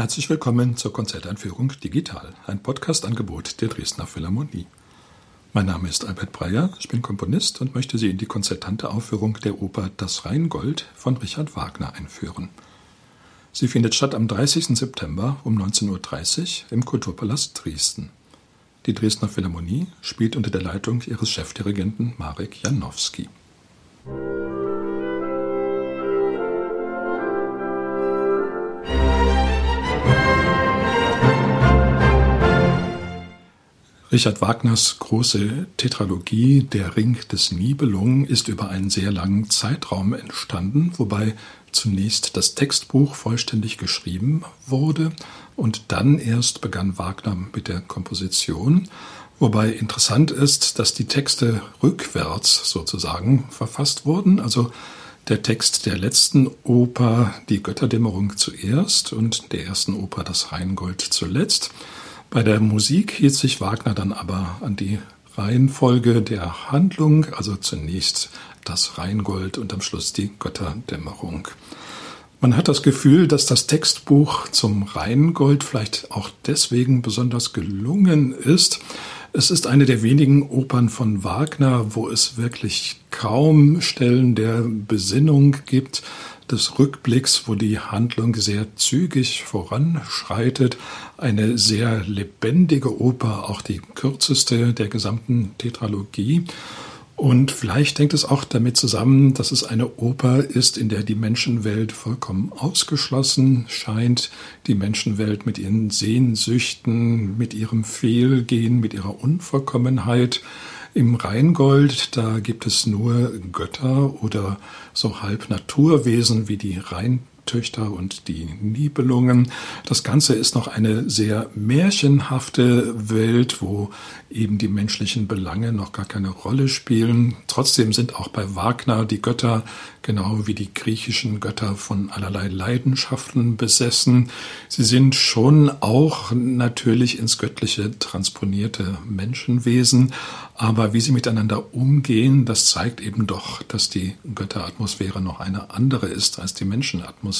Herzlich willkommen zur Konzerteinführung Digital, ein Podcast-Angebot der Dresdner Philharmonie. Mein Name ist Albert Breyer, ich bin Komponist und möchte Sie in die konzertante Aufführung der Oper Das Rheingold von Richard Wagner einführen. Sie findet statt am 30. September um 19.30 Uhr im Kulturpalast Dresden. Die Dresdner Philharmonie spielt unter der Leitung ihres Chefdirigenten Marek Janowski. Richard Wagners große Tetralogie Der Ring des Nibelungen ist über einen sehr langen Zeitraum entstanden, wobei zunächst das Textbuch vollständig geschrieben wurde und dann erst begann Wagner mit der Komposition. Wobei interessant ist, dass die Texte rückwärts sozusagen verfasst wurden, also der Text der letzten Oper Die Götterdämmerung zuerst und der ersten Oper Das Rheingold zuletzt. Bei der Musik hielt sich Wagner dann aber an die Reihenfolge der Handlung, also zunächst das Rheingold und am Schluss die Götterdämmerung. Man hat das Gefühl, dass das Textbuch zum Rheingold vielleicht auch deswegen besonders gelungen ist. Es ist eine der wenigen Opern von Wagner, wo es wirklich kaum Stellen der Besinnung gibt, des Rückblicks, wo die Handlung sehr zügig voranschreitet. Eine sehr lebendige Oper, auch die kürzeste der gesamten Tetralogie. Und vielleicht hängt es auch damit zusammen, dass es eine Oper ist, in der die Menschenwelt vollkommen ausgeschlossen scheint. Die Menschenwelt mit ihren Sehnsüchten, mit ihrem Fehlgehen, mit ihrer Unvollkommenheit im Rheingold, da gibt es nur Götter oder so halb Naturwesen wie die Rheintöchter und die Nibelungen. Das Ganze ist noch eine sehr märchenhafte Welt, wo eben die menschlichen Belange noch gar keine Rolle spielen. Trotzdem sind auch bei Wagner die Götter, genau wie die griechischen Götter, von allerlei Leidenschaften besessen. Sie sind schon auch natürlich ins Göttliche transponierte Menschenwesen, aber wie sie miteinander umgehen, das zeigt eben doch, dass die Götteratmosphäre noch eine andere ist als die Menschenatmosphäre.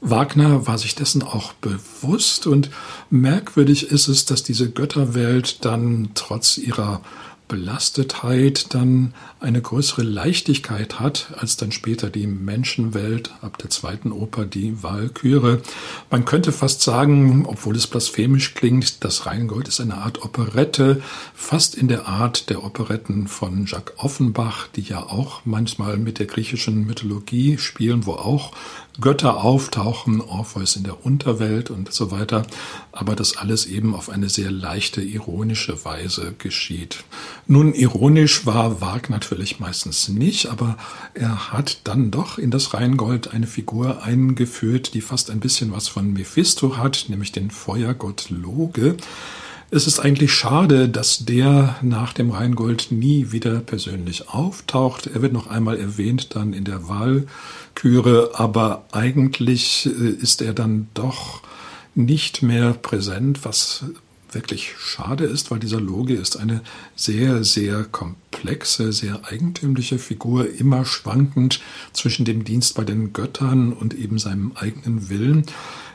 Wagner war sich dessen auch bewusst und merkwürdig ist es, dass diese Götterwelt dann trotz ihrer Belastetheit dann eine größere Leichtigkeit hat als dann später die Menschenwelt ab der zweiten Oper die Walküre. Man könnte fast sagen, obwohl es blasphemisch klingt, das Rheingold ist eine Art Operette, fast in der Art der Operetten von Jacques Offenbach, die ja auch manchmal mit der griechischen Mythologie spielen, wo auch Götter auftauchen, Orpheus in der Unterwelt und so weiter, aber das alles eben auf eine sehr leichte, ironische Weise geschieht. Nun, ironisch war Wagner natürlich meistens nicht, aber er hat dann doch in das Rheingold eine Figur eingeführt, die fast ein bisschen was von Mephisto hat, nämlich den Feuergott Loge. Es ist eigentlich schade, dass der nach dem Rheingold nie wieder persönlich auftaucht. Er wird noch einmal erwähnt dann in der Wahlküre, aber eigentlich äh, ist er dann doch nicht mehr präsent, was wirklich schade ist, weil dieser Loge ist eine sehr, sehr komplexe, sehr eigentümliche Figur, immer schwankend zwischen dem Dienst bei den Göttern und eben seinem eigenen Willen.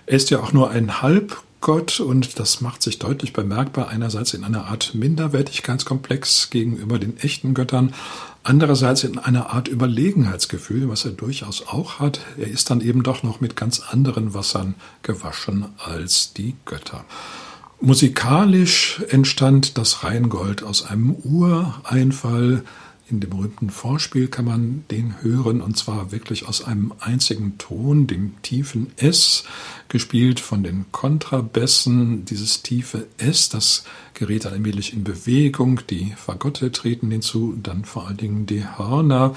Er ist ja auch nur ein Halbgott und das macht sich deutlich bemerkbar einerseits in einer Art Minderwertigkeitskomplex gegenüber den echten Göttern, andererseits in einer Art Überlegenheitsgefühl, was er durchaus auch hat. Er ist dann eben doch noch mit ganz anderen Wassern gewaschen als die Götter. Musikalisch entstand das Rheingold aus einem Ureinfall. In dem berühmten Vorspiel kann man den hören, und zwar wirklich aus einem einzigen Ton, dem tiefen S, gespielt von den Kontrabässen. Dieses tiefe S, das gerät dann allmählich in Bewegung, die Fagotte treten hinzu, dann vor allen Dingen die Hörner.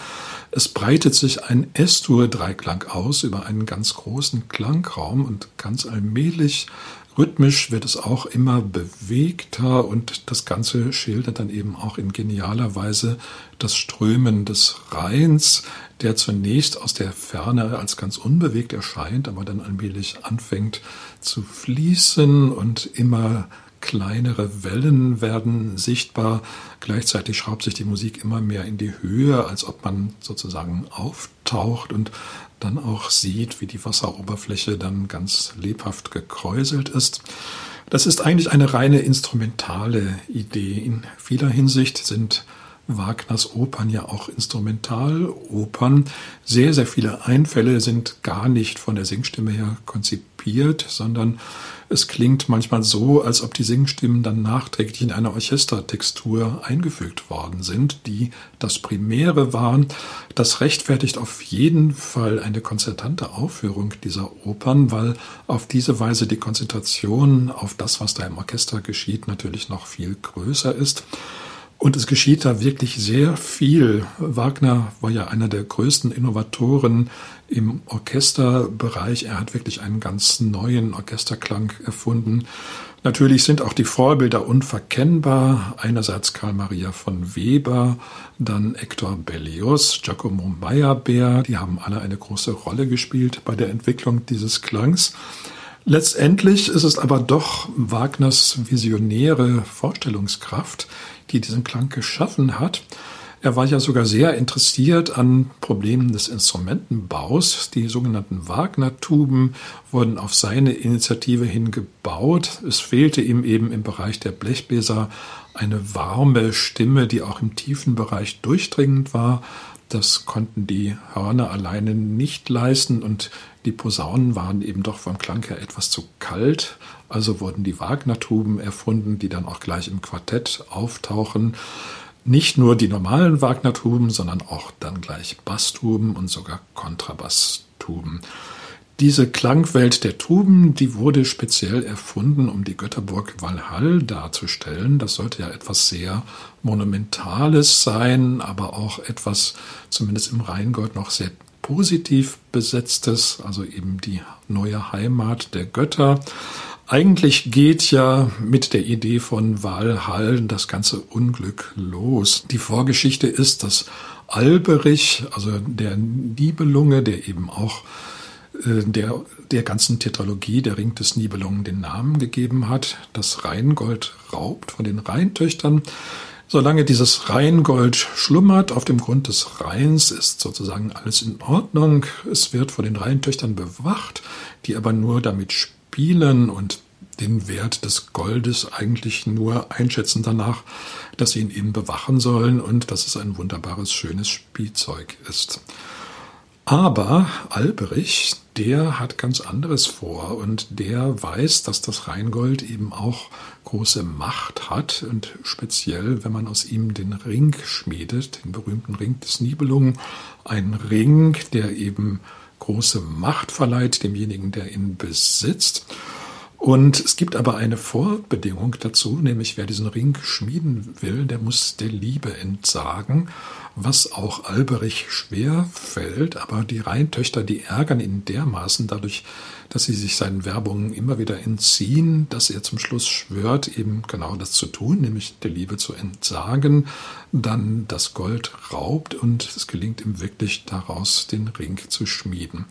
Es breitet sich ein S-Dur-Dreiklang aus über einen ganz großen Klangraum und ganz allmählich Rhythmisch wird es auch immer bewegter und das Ganze schildert dann eben auch in genialer Weise das Strömen des Rheins, der zunächst aus der Ferne als ganz unbewegt erscheint, aber dann allmählich anfängt zu fließen und immer kleinere Wellen werden sichtbar. Gleichzeitig schraubt sich die Musik immer mehr in die Höhe, als ob man sozusagen auftaucht und dann auch sieht, wie die Wasseroberfläche dann ganz lebhaft gekräuselt ist. Das ist eigentlich eine reine instrumentale Idee. In vieler Hinsicht sind Wagners Opern ja auch Instrumentalopern. Sehr, sehr viele Einfälle sind gar nicht von der Singstimme her konzipiert, sondern es klingt manchmal so, als ob die Singstimmen dann nachträglich in eine Orchestertextur eingefügt worden sind, die das Primäre waren. Das rechtfertigt auf jeden Fall eine konzertante Aufführung dieser Opern, weil auf diese Weise die Konzentration auf das, was da im Orchester geschieht, natürlich noch viel größer ist. Und es geschieht da wirklich sehr viel. Wagner war ja einer der größten Innovatoren im Orchesterbereich. Er hat wirklich einen ganz neuen Orchesterklang erfunden. Natürlich sind auch die Vorbilder unverkennbar. Einerseits Karl Maria von Weber, dann Hector Berlioz, Giacomo Meyerbeer. Die haben alle eine große Rolle gespielt bei der Entwicklung dieses Klangs. Letztendlich ist es aber doch Wagners visionäre Vorstellungskraft, die diesen Klang geschaffen hat. Er war ja sogar sehr interessiert an Problemen des Instrumentenbaus. Die sogenannten Wagner-Tuben wurden auf seine Initiative hin gebaut. Es fehlte ihm eben im Bereich der Blechbläser eine warme Stimme, die auch im tiefen Bereich durchdringend war. Das konnten die Hörner alleine nicht leisten und die Posaunen waren eben doch vom Klang her etwas zu kalt. Also wurden die Wagner-Tuben erfunden, die dann auch gleich im Quartett auftauchen. Nicht nur die normalen Wagner-Tuben, sondern auch dann gleich Basstuben und sogar Kontrabasstuben. Diese Klangwelt der Tuben, die wurde speziell erfunden, um die Götterburg Walhall darzustellen. Das sollte ja etwas sehr Monumentales sein, aber auch etwas, zumindest im Rheingold, noch sehr positiv besetztes, also eben die neue Heimat der Götter. Eigentlich geht ja mit der Idee von Walhall das ganze Unglück los. Die Vorgeschichte ist, dass Alberich, also der Nibelunge, der eben auch äh, der, der ganzen Tetralogie der Ring des Nibelungen den Namen gegeben hat, das Rheingold raubt von den Rheintöchtern. Solange dieses Rheingold schlummert auf dem Grund des Rheins, ist sozusagen alles in Ordnung. Es wird von den Rheintöchtern bewacht, die aber nur damit spielen und den Wert des Goldes eigentlich nur einschätzen danach, dass sie ihn eben bewachen sollen und dass es ein wunderbares, schönes Spielzeug ist. Aber Alberich, der hat ganz anderes vor und der weiß, dass das Rheingold eben auch große Macht hat und speziell, wenn man aus ihm den Ring schmiedet, den berühmten Ring des Nibelungen, ein Ring, der eben große Macht verleiht demjenigen, der ihn besitzt. Und es gibt aber eine Vorbedingung dazu, nämlich wer diesen Ring schmieden will, der muss der Liebe entsagen, was auch Alberich schwer fällt. Aber die Rheintöchter, die ärgern ihn dermaßen dadurch, dass sie sich seinen Werbungen immer wieder entziehen, dass er zum Schluss schwört, eben genau das zu tun, nämlich der Liebe zu entsagen, dann das Gold raubt und es gelingt ihm wirklich daraus, den Ring zu schmieden.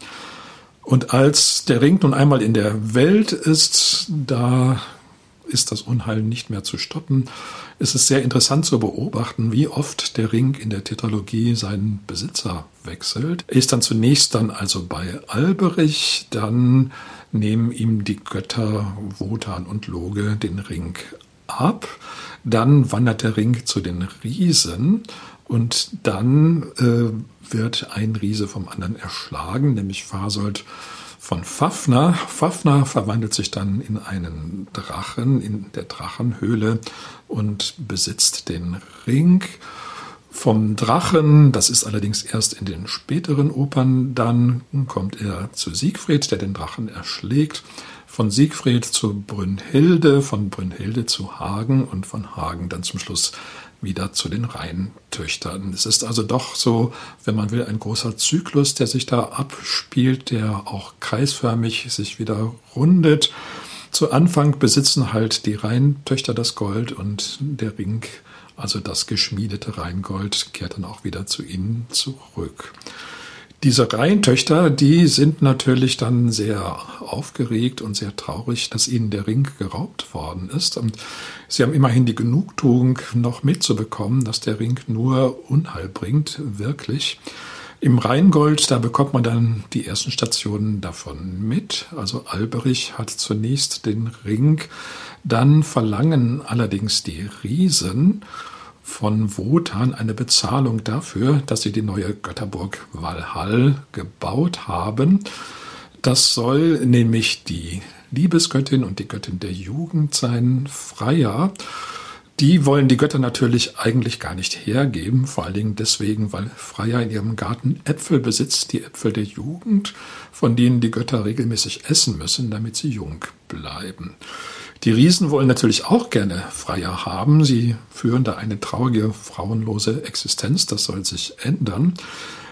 Und als der Ring nun einmal in der Welt ist, da ist das Unheil nicht mehr zu stoppen. Es ist sehr interessant zu beobachten, wie oft der Ring in der Tetralogie seinen Besitzer wechselt. Er ist dann zunächst dann also bei Alberich, dann nehmen ihm die Götter Wotan und Loge den Ring ab, dann wandert der Ring zu den Riesen und dann äh, wird ein Riese vom anderen erschlagen, nämlich Fasold von Fafner. Fafner verwandelt sich dann in einen Drachen in der Drachenhöhle und besitzt den Ring. Vom Drachen, das ist allerdings erst in den späteren Opern, dann kommt er zu Siegfried, der den Drachen erschlägt. Von Siegfried zu Brünnhilde, von Brünnhilde zu Hagen und von Hagen dann zum Schluss wieder zu den Rheintöchtern. Es ist also doch so, wenn man will, ein großer Zyklus, der sich da abspielt, der auch kreisförmig sich wieder rundet. Zu Anfang besitzen halt die Rheintöchter das Gold und der Ring, also das geschmiedete Rheingold, kehrt dann auch wieder zu ihnen zurück. Diese Reihentöchter, die sind natürlich dann sehr aufgeregt und sehr traurig, dass ihnen der Ring geraubt worden ist. Und sie haben immerhin die Genugtuung, noch mitzubekommen, dass der Ring nur Unheil bringt, wirklich. Im Rheingold, da bekommt man dann die ersten Stationen davon mit. Also Alberich hat zunächst den Ring, dann verlangen allerdings die Riesen von Wotan eine Bezahlung dafür, dass sie die neue Götterburg Valhall gebaut haben. Das soll nämlich die Liebesgöttin und die Göttin der Jugend sein, Freya. Die wollen die Götter natürlich eigentlich gar nicht hergeben, vor allen Dingen deswegen, weil Freya in ihrem Garten Äpfel besitzt, die Äpfel der Jugend, von denen die Götter regelmäßig essen müssen, damit sie jung bleiben. Die Riesen wollen natürlich auch gerne Freier haben. Sie führen da eine traurige, frauenlose Existenz. Das soll sich ändern.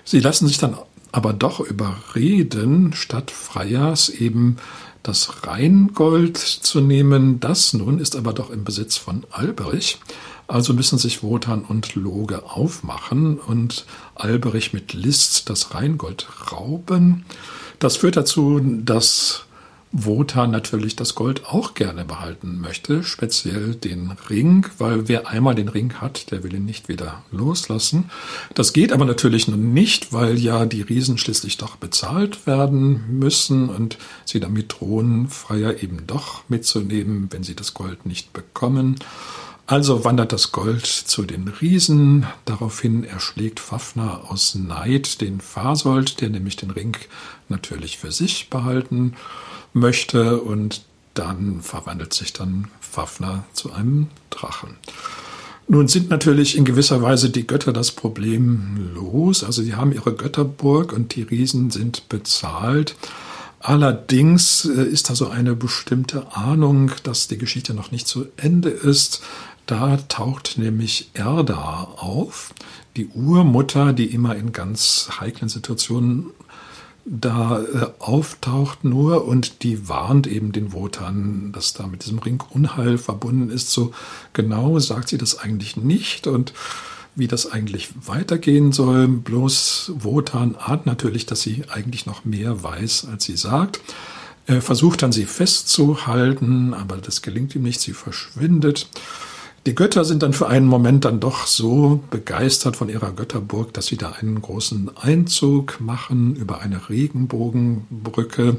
Sie lassen sich dann aber doch überreden, statt Freiers eben das Rheingold zu nehmen. Das nun ist aber doch im Besitz von Alberich. Also müssen sich Wotan und Loge aufmachen und Alberich mit List das Rheingold rauben. Das führt dazu, dass Wotan natürlich das Gold auch gerne behalten möchte, speziell den Ring, weil wer einmal den Ring hat, der will ihn nicht wieder loslassen. Das geht aber natürlich nun nicht, weil ja die Riesen schließlich doch bezahlt werden müssen und sie damit drohen, Freier eben doch mitzunehmen, wenn sie das Gold nicht bekommen. Also wandert das Gold zu den Riesen. Daraufhin erschlägt Fafner aus Neid den Fasold, der nämlich den Ring natürlich für sich behalten möchte und dann verwandelt sich dann Fafner zu einem Drachen. Nun sind natürlich in gewisser Weise die Götter das Problem los. Also sie haben ihre Götterburg und die Riesen sind bezahlt. Allerdings äh, ist da so eine bestimmte Ahnung, dass die Geschichte noch nicht zu Ende ist. Da taucht nämlich Erda auf, die Urmutter, die immer in ganz heiklen Situationen da äh, auftaucht nur und die warnt eben den Wotan, dass da mit diesem Ring Unheil verbunden ist. So genau sagt sie das eigentlich nicht und wie das eigentlich weitergehen soll. Bloß Wotan ahnt natürlich, dass sie eigentlich noch mehr weiß, als sie sagt. Er versucht dann sie festzuhalten, aber das gelingt ihm nicht. Sie verschwindet. Die Götter sind dann für einen Moment dann doch so begeistert von ihrer Götterburg, dass sie da einen großen Einzug machen über eine Regenbogenbrücke.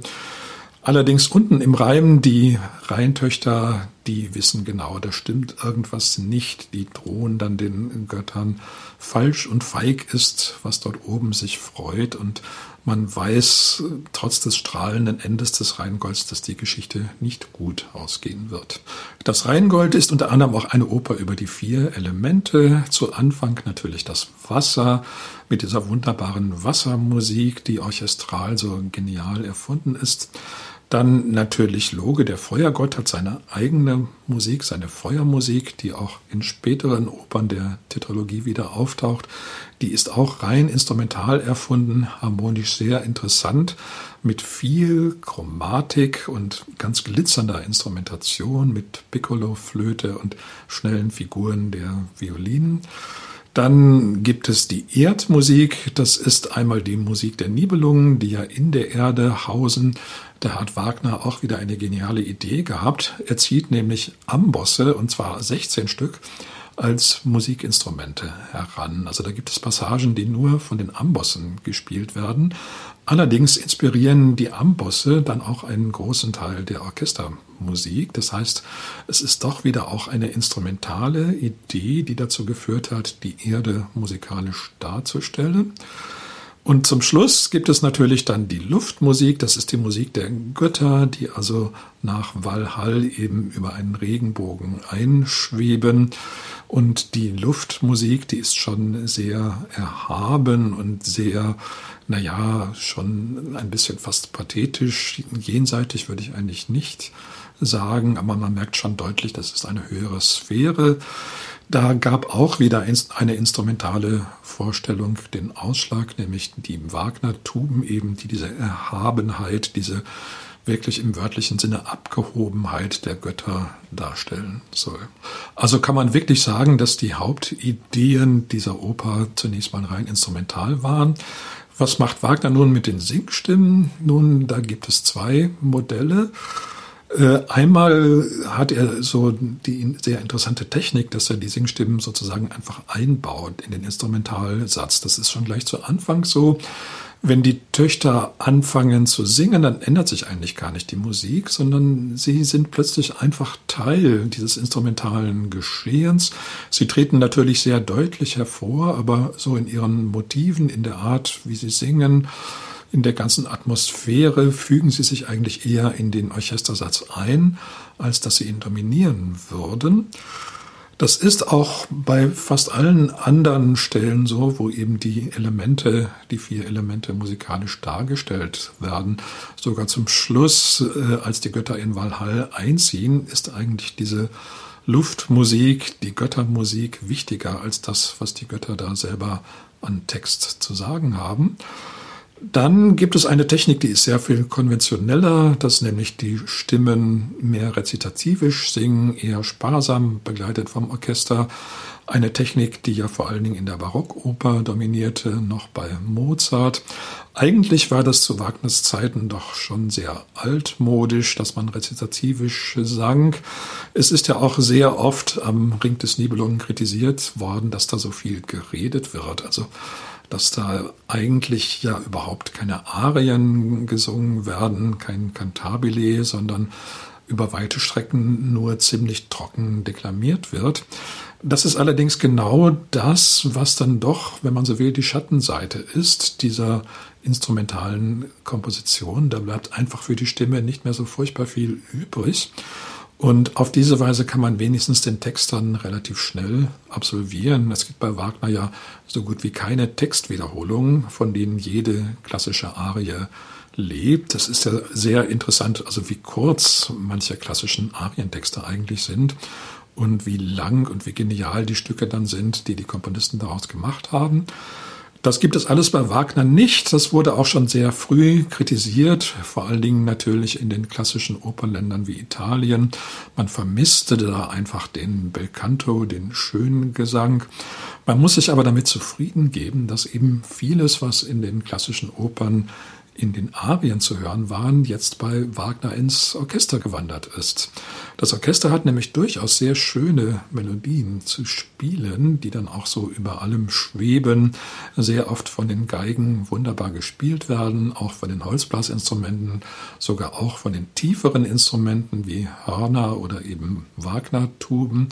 Allerdings unten im Reim, die Rheintöchter, die wissen genau, da stimmt irgendwas nicht. Die drohen dann den Göttern falsch und feig ist, was dort oben sich freut. Und man weiß trotz des strahlenden Endes des Rheingolds, dass die Geschichte nicht gut ausgehen wird. Das Rheingold ist unter anderem auch eine Oper über die vier Elemente. Zu Anfang natürlich das Wasser mit dieser wunderbaren Wassermusik, die orchestral so genial erfunden ist. Dann natürlich Loge, der Feuergott, hat seine eigene Musik, seine Feuermusik, die auch in späteren Opern der Tetralogie wieder auftaucht. Die ist auch rein instrumental erfunden, harmonisch sehr interessant, mit viel Chromatik und ganz glitzernder Instrumentation, mit Piccolo, Flöte und schnellen Figuren der Violinen. Dann gibt es die Erdmusik. Das ist einmal die Musik der Nibelungen, die ja in der Erde hausen. Da hat Wagner auch wieder eine geniale Idee gehabt. Er zieht nämlich Ambosse, und zwar 16 Stück, als Musikinstrumente heran. Also da gibt es Passagen, die nur von den Ambossen gespielt werden. Allerdings inspirieren die Ambosse dann auch einen großen Teil der Orchestermusik. Das heißt, es ist doch wieder auch eine instrumentale Idee, die dazu geführt hat, die Erde musikalisch darzustellen. Und zum Schluss gibt es natürlich dann die Luftmusik. Das ist die Musik der Götter, die also nach Valhall eben über einen Regenbogen einschweben. Und die Luftmusik, die ist schon sehr erhaben und sehr, naja, schon ein bisschen fast pathetisch. Jenseitig würde ich eigentlich nicht sagen, aber man merkt schon deutlich, das ist eine höhere Sphäre. Da gab auch wieder eine instrumentale Vorstellung den Ausschlag, nämlich die Wagner-Tuben eben, die diese Erhabenheit, diese wirklich im wörtlichen Sinne Abgehobenheit der Götter darstellen soll. Also kann man wirklich sagen, dass die Hauptideen dieser Oper zunächst mal rein instrumental waren. Was macht Wagner nun mit den Singstimmen? Nun, da gibt es zwei Modelle. Äh, einmal hat er so die sehr interessante Technik, dass er die Singstimmen sozusagen einfach einbaut in den Instrumentalsatz. Das ist schon gleich zu Anfang so. Wenn die Töchter anfangen zu singen, dann ändert sich eigentlich gar nicht die Musik, sondern sie sind plötzlich einfach Teil dieses instrumentalen Geschehens. Sie treten natürlich sehr deutlich hervor, aber so in ihren Motiven, in der Art, wie sie singen, in der ganzen Atmosphäre fügen sie sich eigentlich eher in den Orchestersatz ein, als dass sie ihn dominieren würden. Das ist auch bei fast allen anderen Stellen so, wo eben die Elemente, die vier Elemente musikalisch dargestellt werden. Sogar zum Schluss, äh, als die Götter in Valhall einziehen, ist eigentlich diese Luftmusik, die Göttermusik wichtiger als das, was die Götter da selber an Text zu sagen haben. Dann gibt es eine Technik, die ist sehr viel konventioneller, dass nämlich die Stimmen mehr rezitativisch singen, eher sparsam, begleitet vom Orchester. Eine Technik, die ja vor allen Dingen in der Barockoper dominierte, noch bei Mozart. Eigentlich war das zu Wagners Zeiten doch schon sehr altmodisch, dass man rezitativisch sang. Es ist ja auch sehr oft am Ring des Nibelungen kritisiert worden, dass da so viel geredet wird. Also dass da eigentlich ja überhaupt keine Arien gesungen werden, kein Cantabile, sondern über weite Strecken nur ziemlich trocken deklamiert wird. Das ist allerdings genau das, was dann doch, wenn man so will, die Schattenseite ist dieser instrumentalen Komposition. Da bleibt einfach für die Stimme nicht mehr so furchtbar viel übrig. Und auf diese Weise kann man wenigstens den Text dann relativ schnell absolvieren. Es gibt bei Wagner ja so gut wie keine Textwiederholungen, von denen jede klassische Arie lebt. Das ist ja sehr interessant, also wie kurz manche klassischen Arientexte eigentlich sind und wie lang und wie genial die Stücke dann sind, die die Komponisten daraus gemacht haben. Das gibt es alles bei Wagner nicht. Das wurde auch schon sehr früh kritisiert, vor allen Dingen natürlich in den klassischen Opernländern wie Italien. Man vermisste da einfach den Belcanto, den schönen Gesang. Man muss sich aber damit zufrieden geben, dass eben vieles, was in den klassischen Opern in den Arien zu hören waren, jetzt bei Wagner ins Orchester gewandert ist. Das Orchester hat nämlich durchaus sehr schöne Melodien zu spielen, die dann auch so über allem schweben, sehr oft von den Geigen wunderbar gespielt werden, auch von den Holzblasinstrumenten, sogar auch von den tieferen Instrumenten wie Hörner oder eben Wagner-Tuben.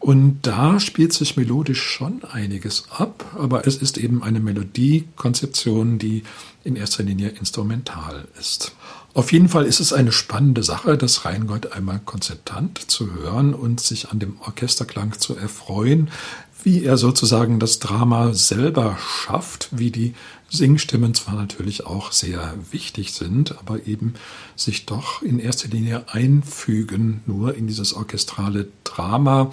Und da spielt sich melodisch schon einiges ab, aber es ist eben eine Melodiekonzeption, die in erster Linie instrumental ist. Auf jeden Fall ist es eine spannende Sache, das Rheingold einmal konzertant zu hören und sich an dem Orchesterklang zu erfreuen, wie er sozusagen das Drama selber schafft, wie die Singstimmen zwar natürlich auch sehr wichtig sind, aber eben sich doch in erster Linie einfügen nur in dieses orchestrale Drama,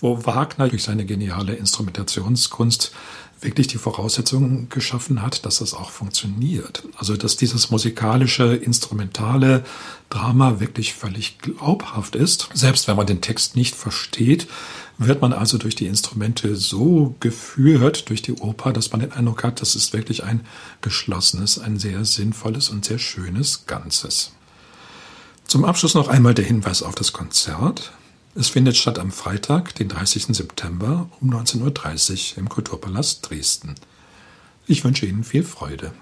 wo Wagner durch seine geniale Instrumentationskunst wirklich die Voraussetzungen geschaffen hat, dass das auch funktioniert. Also dass dieses musikalische, instrumentale Drama wirklich völlig glaubhaft ist. Selbst wenn man den Text nicht versteht, wird man also durch die Instrumente so geführt, durch die Oper, dass man den Eindruck hat, das ist wirklich ein geschlossenes, ein sehr sinnvolles und sehr schönes Ganzes. Zum Abschluss noch einmal der Hinweis auf das Konzert. Es findet statt am Freitag, den 30. September um 19.30 Uhr im Kulturpalast Dresden. Ich wünsche Ihnen viel Freude.